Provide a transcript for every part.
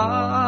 heart.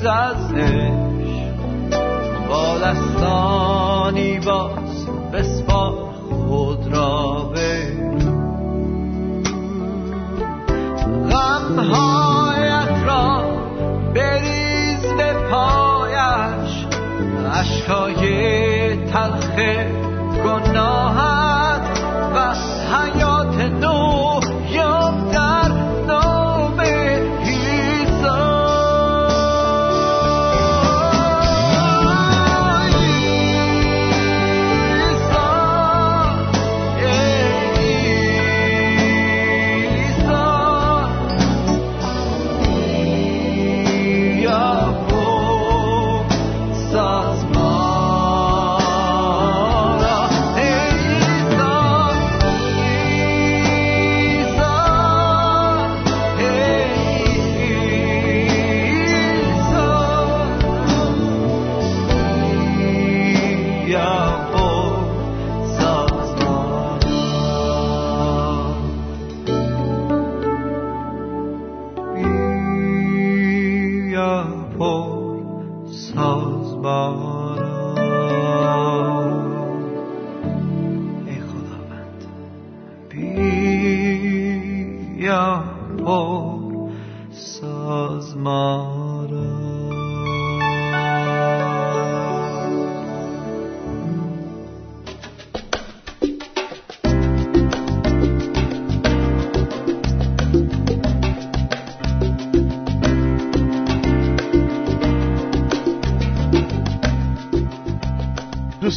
لبریز از با دستانی باز بسپار خود را به غمهایت را بریز به پایش اشکای تلخ گناهت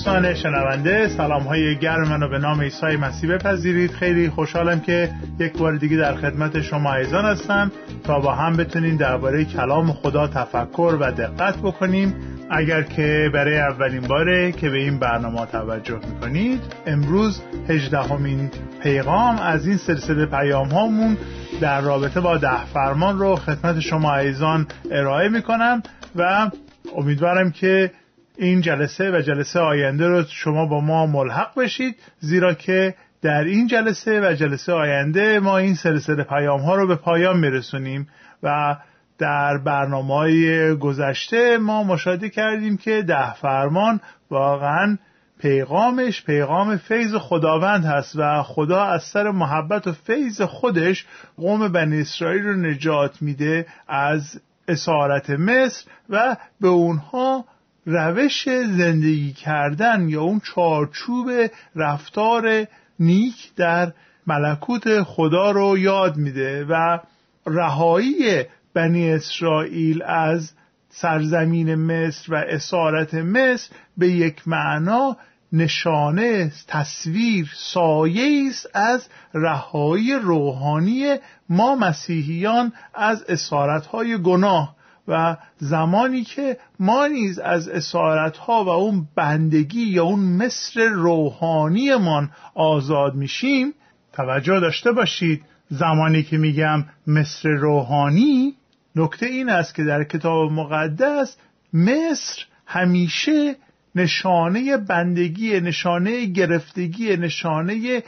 دوستان شنونده سلام های گرم منو به نام عیسی مسیح بپذیرید. خیلی خوشحالم که یک بار دیگه در خدمت شما ایزان هستم. تا با هم بتونیم درباره کلام خدا تفکر و دقت بکنیم. اگر که برای اولین باره که به این برنامه توجه می‌کنید امروز هجدهمین پیغام از این سلسله پیام هامون در رابطه با ده فرمان رو خدمت شما ایزان ارائه می‌کنم و امیدوارم که این جلسه و جلسه آینده رو شما با ما ملحق بشید زیرا که در این جلسه و جلسه آینده ما این سلسله پیام ها رو به پایان میرسونیم و در برنامه های گذشته ما مشاهده کردیم که ده فرمان واقعا پیغامش پیغام فیض خداوند هست و خدا از سر محبت و فیض خودش قوم بنی اسرائیل رو نجات میده از اسارت مصر و به اونها روش زندگی کردن یا اون چارچوب رفتار نیک در ملکوت خدا رو یاد میده و رهایی بنی اسرائیل از سرزمین مصر و اسارت مصر به یک معنا نشانه تصویر سایه است از رهایی روحانی ما مسیحیان از اسارتهای گناه. و زمانی که ما نیز از اسارتها و اون بندگی یا اون مصر روحانیمان آزاد میشیم توجه داشته باشید زمانی که میگم مصر روحانی نکته این است که در کتاب مقدس مصر همیشه نشانه بندگی نشانه گرفتگی نشانه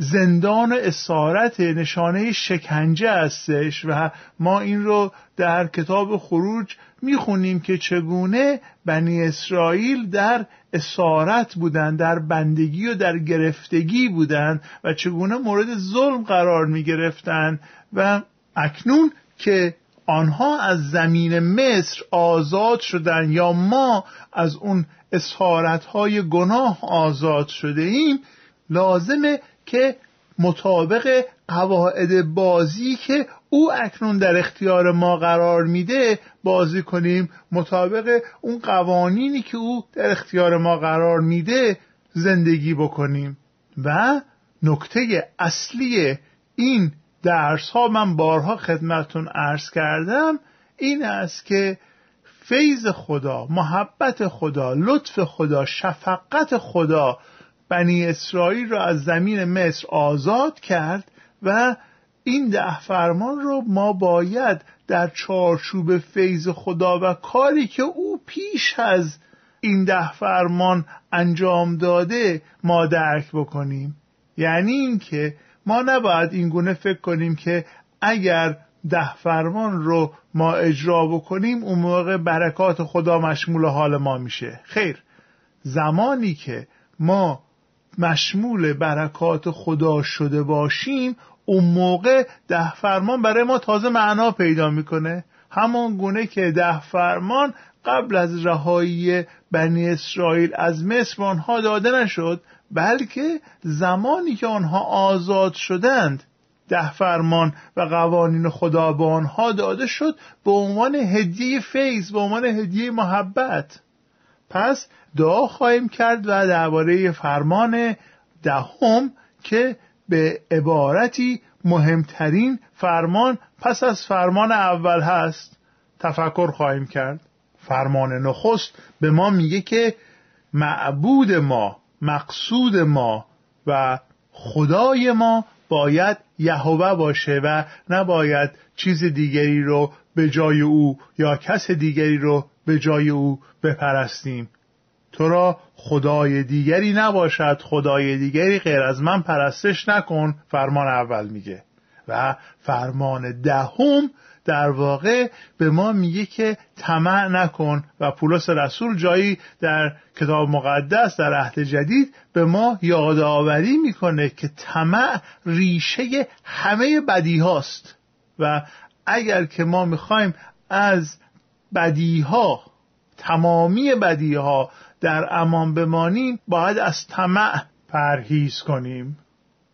زندان اسارت نشانه شکنجه هستش و ما این رو در کتاب خروج می‌خونیم که چگونه بنی اسرائیل در اسارت بودند در بندگی و در گرفتگی بودند و چگونه مورد ظلم قرار می‌گرفتند و اکنون که آنها از زمین مصر آزاد شدند یا ما از اون اسارت های گناه آزاد شده ایم لازمه که مطابق قواعد بازی که او اکنون در اختیار ما قرار میده بازی کنیم. مطابق اون قوانینی که او در اختیار ما قرار میده زندگی بکنیم. و نکته اصلی این درس ها من بارها خدمتون عرض کردم این است که فیض خدا محبت خدا لطف خدا شفقت خدا بنی اسرائیل را از زمین مصر آزاد کرد و این ده فرمان رو ما باید در چارچوب فیض خدا و کاری که او پیش از این ده فرمان انجام داده ما درک بکنیم. یعنی اینکه ما نباید این گونه فکر کنیم که اگر ده فرمان رو ما اجرا بکنیم اون موقع برکات خدا مشمول حال ما میشه. خیر زمانی که ما مشمول برکات خدا شده باشیم اون موقع ده فرمان برای ما تازه معنا پیدا می‌کنه. همان گونه که ده فرمان قبل از رهایی بنی اسرائیل از مصر آنها داده نشد بلکه زمانی که آنها آزاد شدند ده فرمان و قوانین خدا به آنها داده شد به عنوان هدیه فیض به عنوان هدیه محبت. پس دعا خواهیم کرد و درباره فرمان دهم که به عبارتی مهمترین فرمان پس از فرمان اول هست تفکر خواهیم کرد. فرمان نخست به ما میگه که معبود ما مقصود ما و خدای ما باید یهوه باشه و نباید چیز دیگری رو به جای او یا کس دیگری رو به جای او بپرستیم. تو را خدای دیگری نباشد خدای دیگری غیر از من پرستش نکن فرمان اول میگه. و فرمان دهم در واقع به ما میگه که طمع نکن و پولس رسول جایی در کتاب مقدس در عهد جدید به ما یادآوری می‌کنه که طمع ریشه همه بدی هاست. و اگر که ما می‌خوایم از بدی ها تمامی بدی ها در امان بمانیم باید از طمع پرهیز کنیم.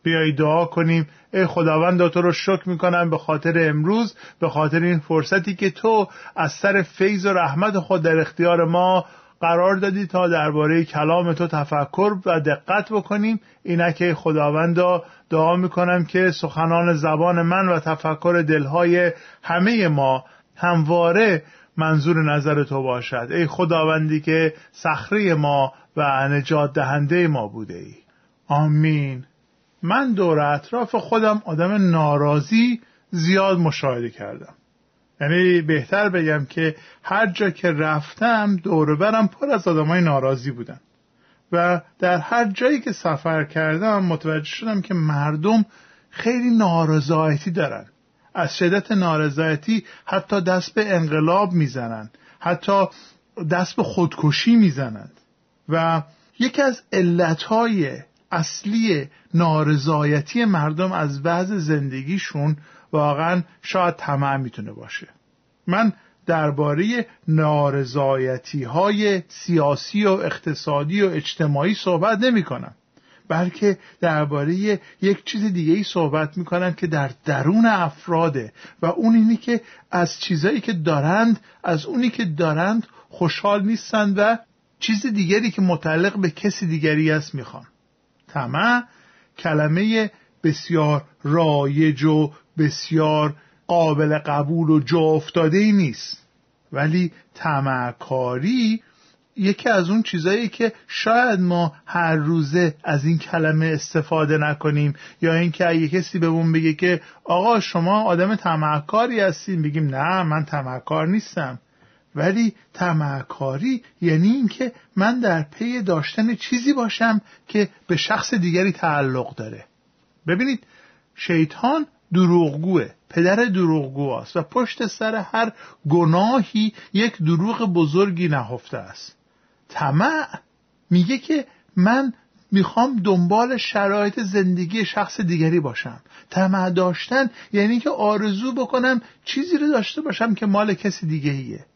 بیایی دعا کنیم ای خداوند تو رو شکر می‌کنم به خاطر امروز به خاطر این فرصتی که تو از سر فیض و رحمت خود در اختیار ما قرار دادی تا درباره کلام تو تفکر و دقت بکنیم. اینکه خداوند دعا می‌کنم که سخنان زبان من و تفکر دلهای همه ما همواره منظور نظر تو باشد. ای خداوندی که صخره ما و نجات دهنده ما بوده ای. آمین. من دور اطراف خودم آدم ناراضی زیاد مشاهده کردم. یعنی بهتر بگم که هر جا که رفتم دور برم پر از های ناراضی بودن. و در هر جایی که سفر کردم متوجه شدم که مردم خیلی نارضایتی دارن. از شدت نارضایتی حتی دست به انقلاب می‌زنند حتی دست به خودکشی می‌زنند. و یکی از علتهای اصلی نارضایتی مردم از وضع زندگیشون واقعا شاید طمع می‌تونه باشه. من درباره نارضایتی های سیاسی و اقتصادی و اجتماعی صحبت نمی کنم بلکه درباره یک چیز دیگه ای صحبت می‌کنم که در درون افراده. و اون اینی که از چیزایی که دارند از اونی که دارند خوشحال نیستند و چیز دیگری که متعلق به کسی دیگری است می‌خوان. طمع کلمه بسیار رایج و بسیار قابل قبول و جا افتاده ای نیست. ولی تمعکاری یکی از اون چیزایی که شاید ما هر روزه از این کلمه استفاده نکنیم. یا اینکه اگه کسی بهمون بگه که آقا شما آدم تمعکاری هستین بگیم نه من تمعکار نیستم. ولی تمعکاری یعنی اینکه من در پی داشتن چیزی باشم که به شخص دیگری تعلق داره. ببینید شیطان دروغگوه پدر دروغگو است و پشت سر هر گناهی یک دروغ بزرگی نهفته است. طمع میگه که من می‌خوام دنبال شرایط زندگی شخص دیگری باشم. طمع داشتن یعنی که آرزو بکنم چیزی رو داشته باشم که مال کسی دیگه ایه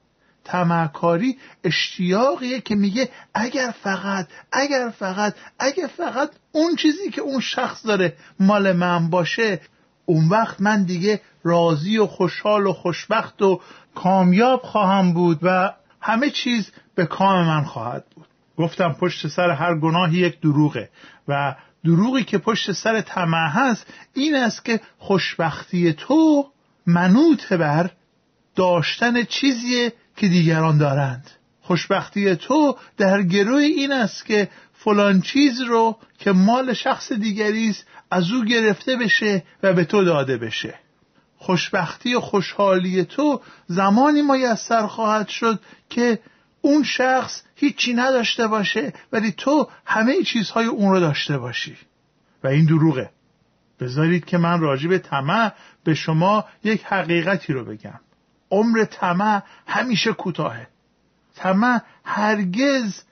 تمعکاری اشتیاقیه که میگه اگر فقط اگر فقط اگر فقط اون چیزی که اون شخص داره مال من باشه اون وقت من دیگه راضی و خوشحال و خوشبخت و کامیاب خواهم بود و همه چیز به کام من خواهد بود. گفتم پشت سر هر گناهی یک دروغه و دروغی که پشت سر طمع هست این است که خوشبختی تو منوط بر داشتن چیزی که دیگران دارند. خوشبختی تو در گروه این است که فلان چیز رو که مال شخص دیگری است از او گرفته بشه و به تو داده بشه. خوشبختی و خوشحالی تو زمانی میسر خواهد شد که اون شخص هیچی نداشته باشه ولی تو همه چیزهای اون رو داشته باشی. و این دروغه. بذارید که من راجع به طمع به شما یک حقیقتی رو بگم. عمر طمع همیشه کوتاهه. طمع هرگز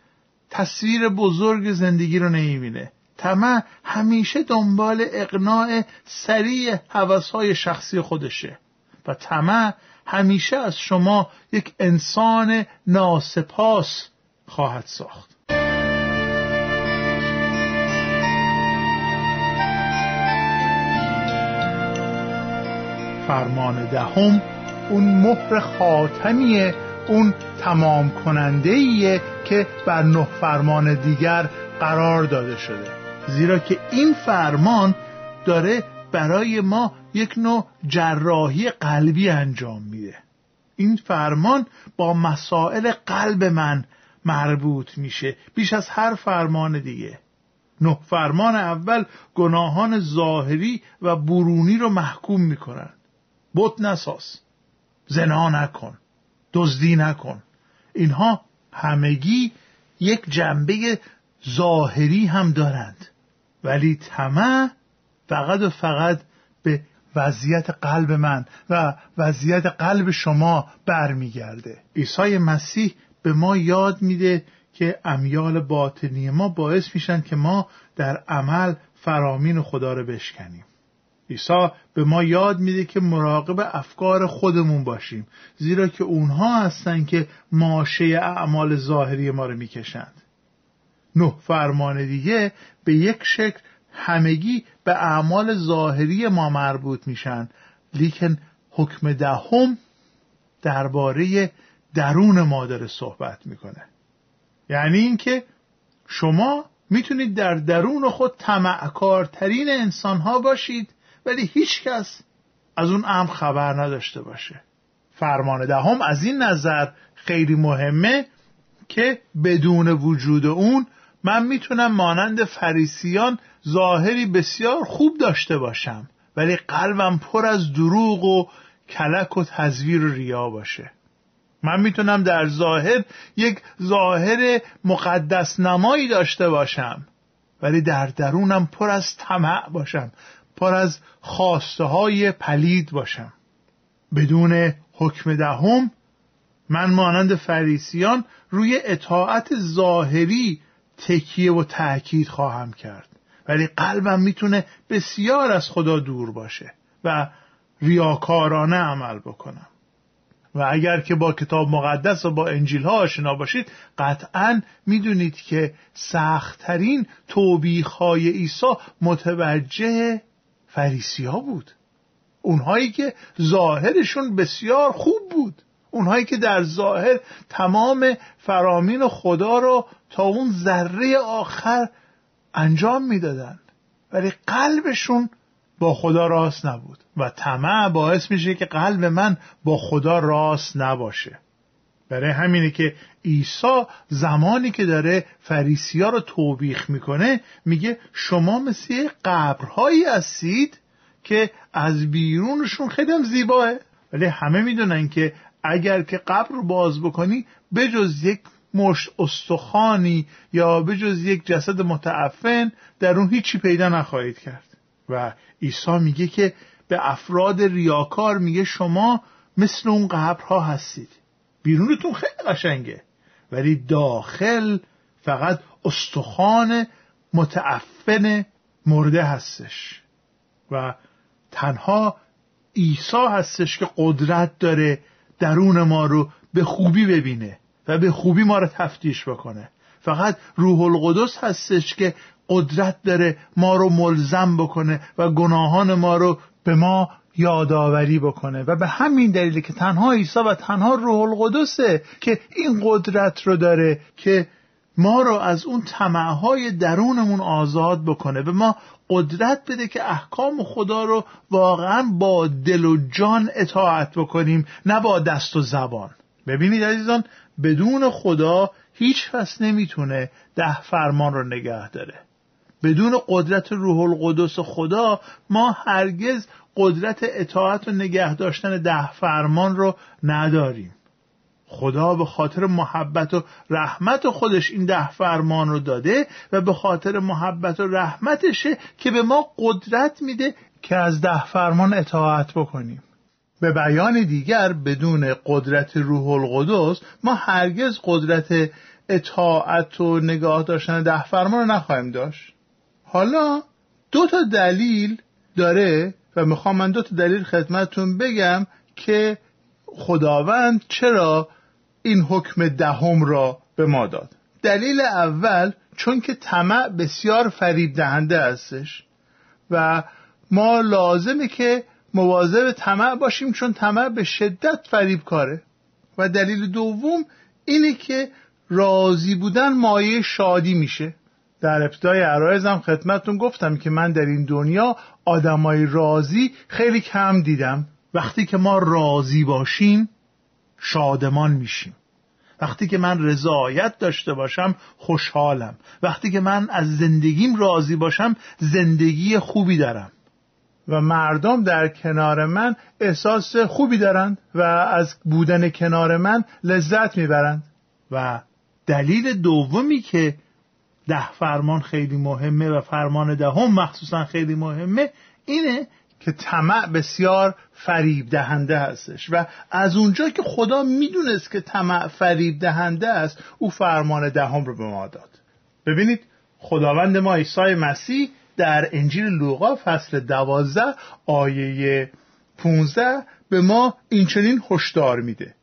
تصویر بزرگ زندگی رو نمی‌بینه. طمع همیشه دنبال اقناع سریع حوثهای شخصی خودشه. و طمع همیشه از شما یک انسان ناسپاس خواهد ساخت. فرمان دهم اون مهر خاتمیه اون تمام کننده که بر نه فرمان دیگر قرار داده شده. زیرا که این فرمان داره برای ما یک نوع جراحی قلبی انجام میده. این فرمان با مسائل قلب من مربوط میشه بیش از هر فرمان دیگه. نه فرمان اول گناهان ظاهری و برونی رو محکوم می‌کنن. بت نساز زنا نکن دزدی نکن. اینها همگی یک جنبه ظاهری هم دارند. ولی طمع فقط و فقط به وضعیت قلب من و وضعیت قلب شما برمیگرده. عیسی مسیح به ما یاد میده که امیال باطنی ما باعث میشن که ما در عمل فرامین خدا رو بشکنیم. عیسی به ما یاد میده که مراقب افکار خودمون باشیم زیرا که اونها هستن که ماشه اعمال ظاهری ما رو می‌کشند. نه فرمان دیگه به یک شکل همگی به اعمال ظاهری ما مربوط میشن. لیکن حکم دهم درباره درون ما داره صحبت می‌کنه. یعنی اینکه شما می‌تونید در درون خود تمعکارترین انسان ها باشید ولی هیچ کس از اون امر خبر نداشته باشه. فرمان دهم از این نظر خیلی مهمه که بدون وجود اون من می‌تونم مانند فریسیان ظاهری بسیار خوب داشته باشم ولی قلبم پر از دروغ و کلک و تزویر و ریا باشه. من می‌تونم در ظاهر یک ظاهر مقدس نمایی داشته باشم ولی در درونم پر از طمع باشم پر از خواسته های پلید باشم. بدون حکم دهم من مانند فریسیان روی اطاعت ظاهری تکیه و تأکید خواهم کرد. ولی قلبم می‌تونه بسیار از خدا دور باشه و ریاکارانه عمل بکنم. و اگر که با کتاب مقدس و با انجیل ها آشنا باشید قطعا می‌دونید که سختترین توبیخ های عیسی متوجه فریسی ها بود. اونهایی که ظاهرشون بسیار خوب بود. اونهایی که در ظاهر تمام فرامین خدا رو تا اون ذره آخر انجام می‌دادند ولی قلبشون با خدا راست نبود. و طمع باعث میشه که قلب من با خدا راست نباشه. برای همینه که عیسی زمانی که داره فریسیا رو توبیخ می‌کنه میگه شما مثل قبرهایی هستید که از بیرونشون خیلی زیباه. ولی همه می‌دونن که اگر که قبر رو باز بکنی بجز یک مشت استخانی یا بجز یک جسد متعفن در اون هیچی پیدا نخواهید کرد. و عیسی میگه که به افراد ریاکار میگه شما مثل اون قبرها هستید. بیرونتون خیلی قشنگه. ولی داخل فقط استخوان متعفن مرده هستش. و تنها عیسی هستش که قدرت داره درون ما رو به خوبی ببینه. و به خوبی ما رو تفتیش بکنه. فقط روح القدس هستش که قدرت داره ما رو ملزم بکنه و گناهان ما رو به ما یادآوری بکنه. و به همین دلیل که تنها عیسی و تنها روح القدسه که این قدرت رو داره که ما رو از اون طمعهای درونمون آزاد بکنه به ما قدرت بده که احکام خدا رو واقعا با دل و جان اطاعت بکنیم نه با دست و زبان. ببینید عزیزان بدون خدا هیچ کس نمی‌تونه ده فرمان رو نگه داره. بدون قدرت روح القدس خدا ما هرگز قدرت اطاعت و نگه داشتن ده فرمان رو نداریم. خدا به خاطر محبت و رحمت خودش این ده فرمان رو داده و به خاطر محبت و رحمتشه که به ما قدرت میده که از ده فرمان اطاعت بکنیم. به بیان دیگر بدون قدرت روح القدس ما هرگز قدرت اطاعت و نگاه داشتن ده فرمان رو نخواهیم داشت. حالا دو تا دلیل داره و می‌خوام من دو تا دلیل خدمتتون بگم که خداوند چرا این حکم دهم را به ما داد. دلیل اول چون که طمع بسیار فریب دهنده هستش و ما لازمه که مواظب طمع باشیم چون طمع به شدت فریب کاره. و دلیل دوم اینه که راضی بودن مایه شادی میشه. در ابتدای عرایزم خدمتتون گفتم که من در این دنیا آدمای راضی خیلی کم دیدم. وقتی که ما راضی باشیم شادمان میشیم. وقتی که من رضایت داشته باشم خوشحالم. وقتی که من از زندگیم راضی باشم زندگی خوبی دارم. و مردم در کنار من احساس خوبی دارند و از بودن کنار من لذت می‌برند. و دلیل دومی که ده فرمان خیلی مهمه و فرمان دهم ده مخصوصا خیلی مهمه اینه که طمع بسیار فریب دهنده هستش و از اونجا که خدا می‌دونست که طمع فریب دهنده است او فرمان دهم رو به ما داد. ببینید خداوند ما عیسی مسیح در انجیل لوقا فصل دوازده آیه 15 به ما این چنین هشدار میده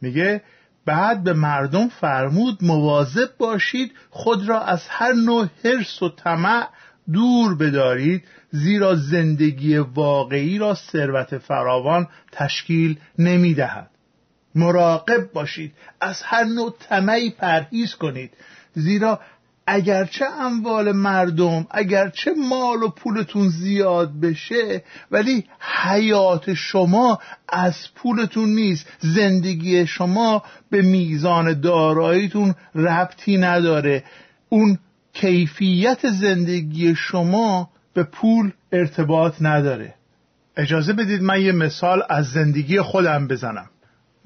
میگه بعد به مردم فرمود مواظب باشید خود را از هر نوع حرس و طمع دور بدارید زیرا زندگی واقعی را ثروت فراوان تشکیل نمی دهد. مراقب باشید از هر نوع طمعی پرهیز کنید زیرا اگرچه اموال مردم اگرچه مال و پولتون زیاد بشه ولی حیات شما از پولتون نیست. زندگی شما به میزان داراییتون ربطی نداره. اون کیفیت زندگی شما به پول ارتباط نداره. اجازه بدید من یه مثال از زندگی خودم بزنم.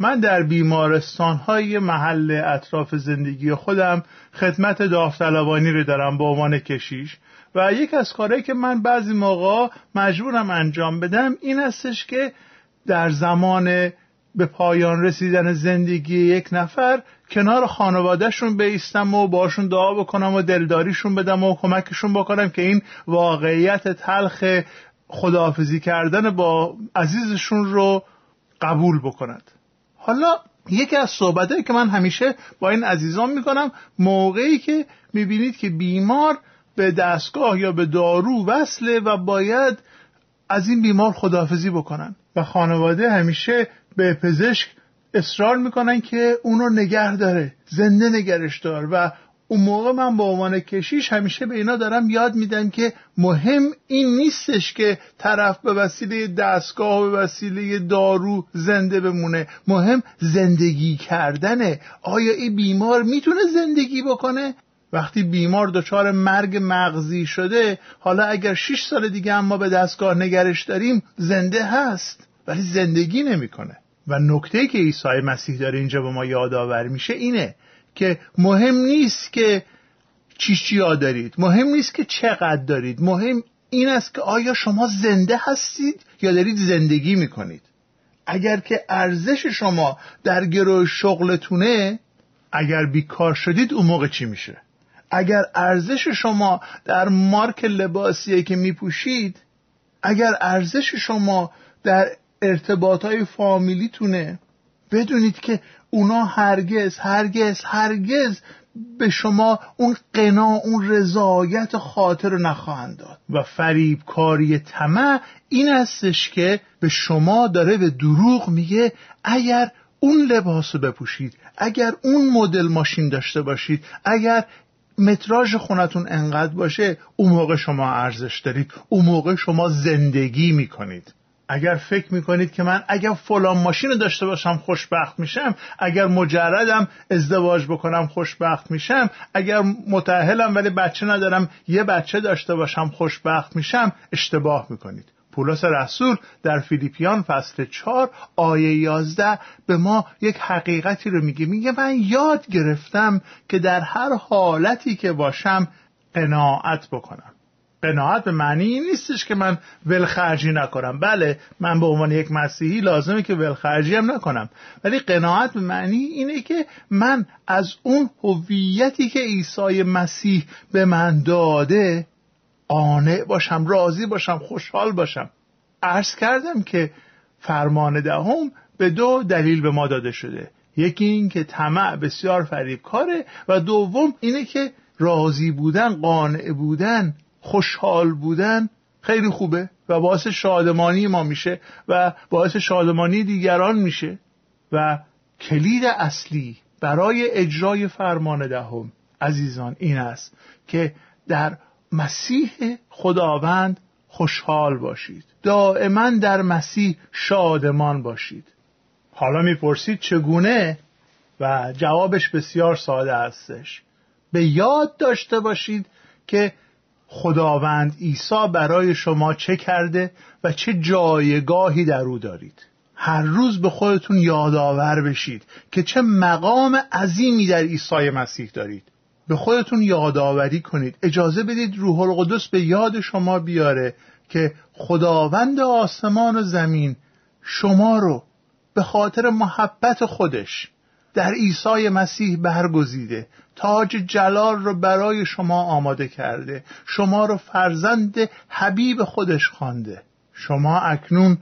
من در بیمارستان های محل اطراف زندگی خودم خدمت داوطلبانی رو دارم به عنوان کشیش و یک از کارهایی که من بعضی موقع مجبورم انجام بدم این هستش که در زمان به پایان رسیدن زندگی یک نفر کنار خانوادهشون بیستم و باشون دعا بکنم و دلداریشون بدم و کمکشون بکنم که این واقعیت تلخ خداحافظی کردن با عزیزشون رو قبول بکند. حالا یکی از صحبتهایی که من همیشه با این عزیزان می‌کنم موقعی که می‌بینید که بیمار به دستگاه یا به دارو وصله و باید از این بیمار خداحافظی بکنن. و خانواده همیشه به پزشک اصرار می‌کنن که اونو نگه داره زنده نگرش دار و اون موقع من به عنوان کشیش همیشه به اینا دارم یاد میدم که مهم این نیستش که طرف به وسیله دستگاه و به وسیله دارو زنده بمونه. مهم زندگی کردنه. آیا این بیمار می‌تونه زندگی بکنه؟ وقتی بیمار دچار مرگ مغزی شده حالا اگر 6 سال دیگه اما به دستگاه نگرش داریم زنده هست ولی زندگی نمی‌کنه. و نکته که عیسی مسیح داره اینجا به ما یادآور میشه اینه. که مهم نیست که چی چیا دارید. مهم نیست که چقدر دارید. مهم این است که آیا شما زنده هستید یا دارید زندگی می‌کنید. اگر که ارزش شما در گروه شغلتونه اگر بیکار شدید اون موقع چی میشه؟ اگر ارزش شما در مارک لباسیه که میپوشید اگر ارزش شما در ارتباط های فامیلیتونه بدونید که اونا هرگز هرگز هرگز به شما اون قنا اون رضایت خاطر رو نخواهند داد. و فریبکاری طمع این استش که به شما داره به دروغ میگه اگر اون لباس رو بپوشید اگر اون مدل ماشین داشته باشید اگر متراژ خونتون انقدر باشه اون موقع شما ارزش دارید اون موقع شما زندگی می‌کنید. اگر فکر می‌کنید که من اگر فلان ماشین داشته باشم خوشبخت میشم اگر مجردم ازدواج بکنم خوشبخت میشم اگر متعهلم ولی بچه ندارم یه بچه داشته باشم خوشبخت میشم اشتباه می‌کنید. پولس رسول در فیلیپیان فصل 4 آیه 11 به ما یک حقیقتی رو میگه. میگه من یاد گرفتم که در هر حالتی که باشم قناعت بکنم. قناعت به معنی این نیستش که من ولخرجی نکنم. بله من به عنوان یک مسیحی لازمه که ولخرجی هم نکنم. ولی قناعت به معنی اینه که من از اون هویتی که عیسی مسیح به من داده قانع باشم راضی باشم خوشحال باشم. عرض کردم که فرمان دهم به دو دلیل به ما داده شده. یکی این که طمع بسیار فریبکاره و دوم اینه که راضی بودن قانع بودن خوشحال بودن خیلی خوبه و باعث شادمانی ما میشه و باعث شادمانی دیگران میشه و کلید اصلی برای اجرای فرمان دهم عزیزان این است که در مسیح خداوند خوشحال باشید. دائما در مسیح شادمان باشید. حالا می‌پرسید چگونه؟ و جوابش بسیار ساده هستش. به یاد داشته باشید که خداوند عیسی برای شما چه کرده و چه جایگاهی در او دارید. هر روز به خودتون یادآور بشید که چه مقام عظیمی در عیسی مسیح دارید. به خودتون یادآوری کنید. اجازه بدید روح القدس به یاد شما بیاره که خداوند آسمان و زمین شما رو به خاطر محبت خودش در عیسی مسیح برگزیده. تاج جلال رو برای شما آماده کرده. شما رو فرزند حبیب خودش خوانده. شما اکنون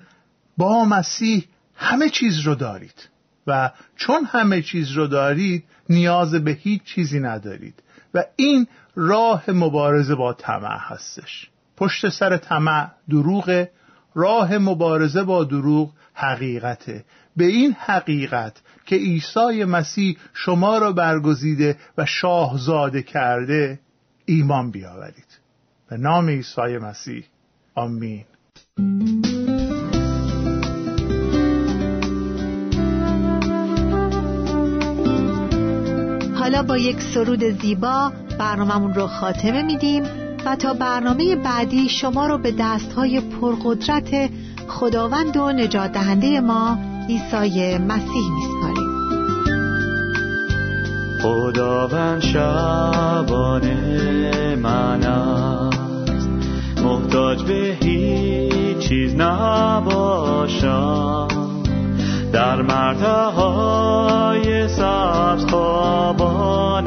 با مسیح همه چیز رو دارید. و چون همه چیز رو دارید نیاز به هیچ چیزی ندارید. و این راه مبارزه با طمع هستش. پشت سر طمع دروغ راه مبارزه با دروغ حقیقته. به این حقیقت که عیسی مسیح شما را برگزیده و شاهزاده کرده ایمان بیاورید. به نام عیسی مسیح. آمین. حالا با یک سرود زیبا برنامهمون رو خاتمه میدیم و تا برنامه بعدی شما رو به دستهای پرقدرت خداوند و نجات دهنده ما عیسی مسیح میسپاریم. خداوند شبانه من است. محتاج به هیچ چیز نباشم. در مرتهای سبز خواباندم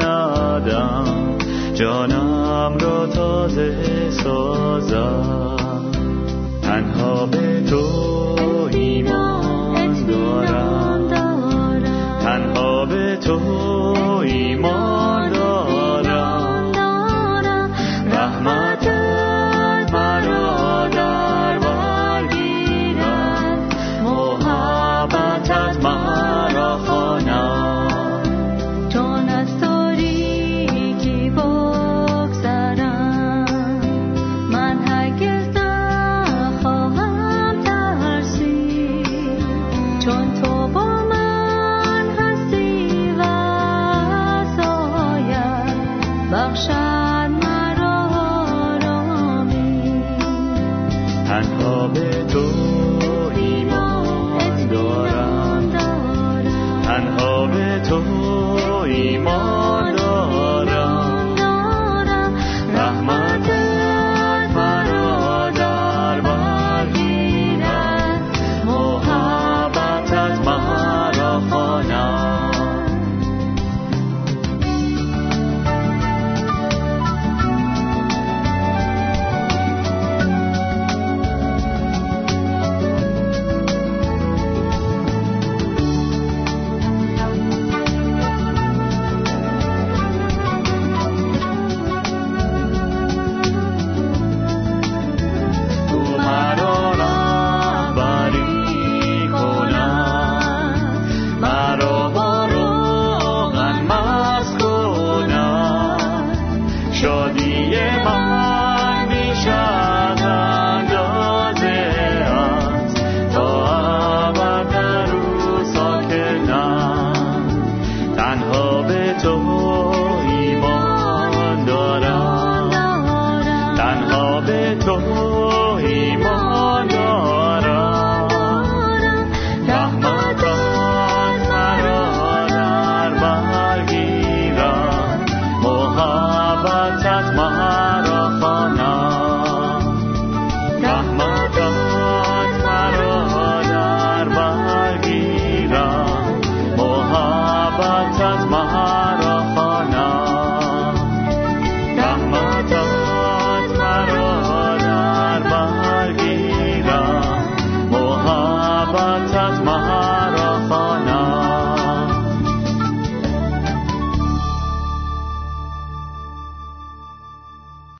جانم را تازه سازم. تنها به تو ایمان دارم. تنها به تو ایمان دارم تنها به تو ایمان دارم. تنها به تو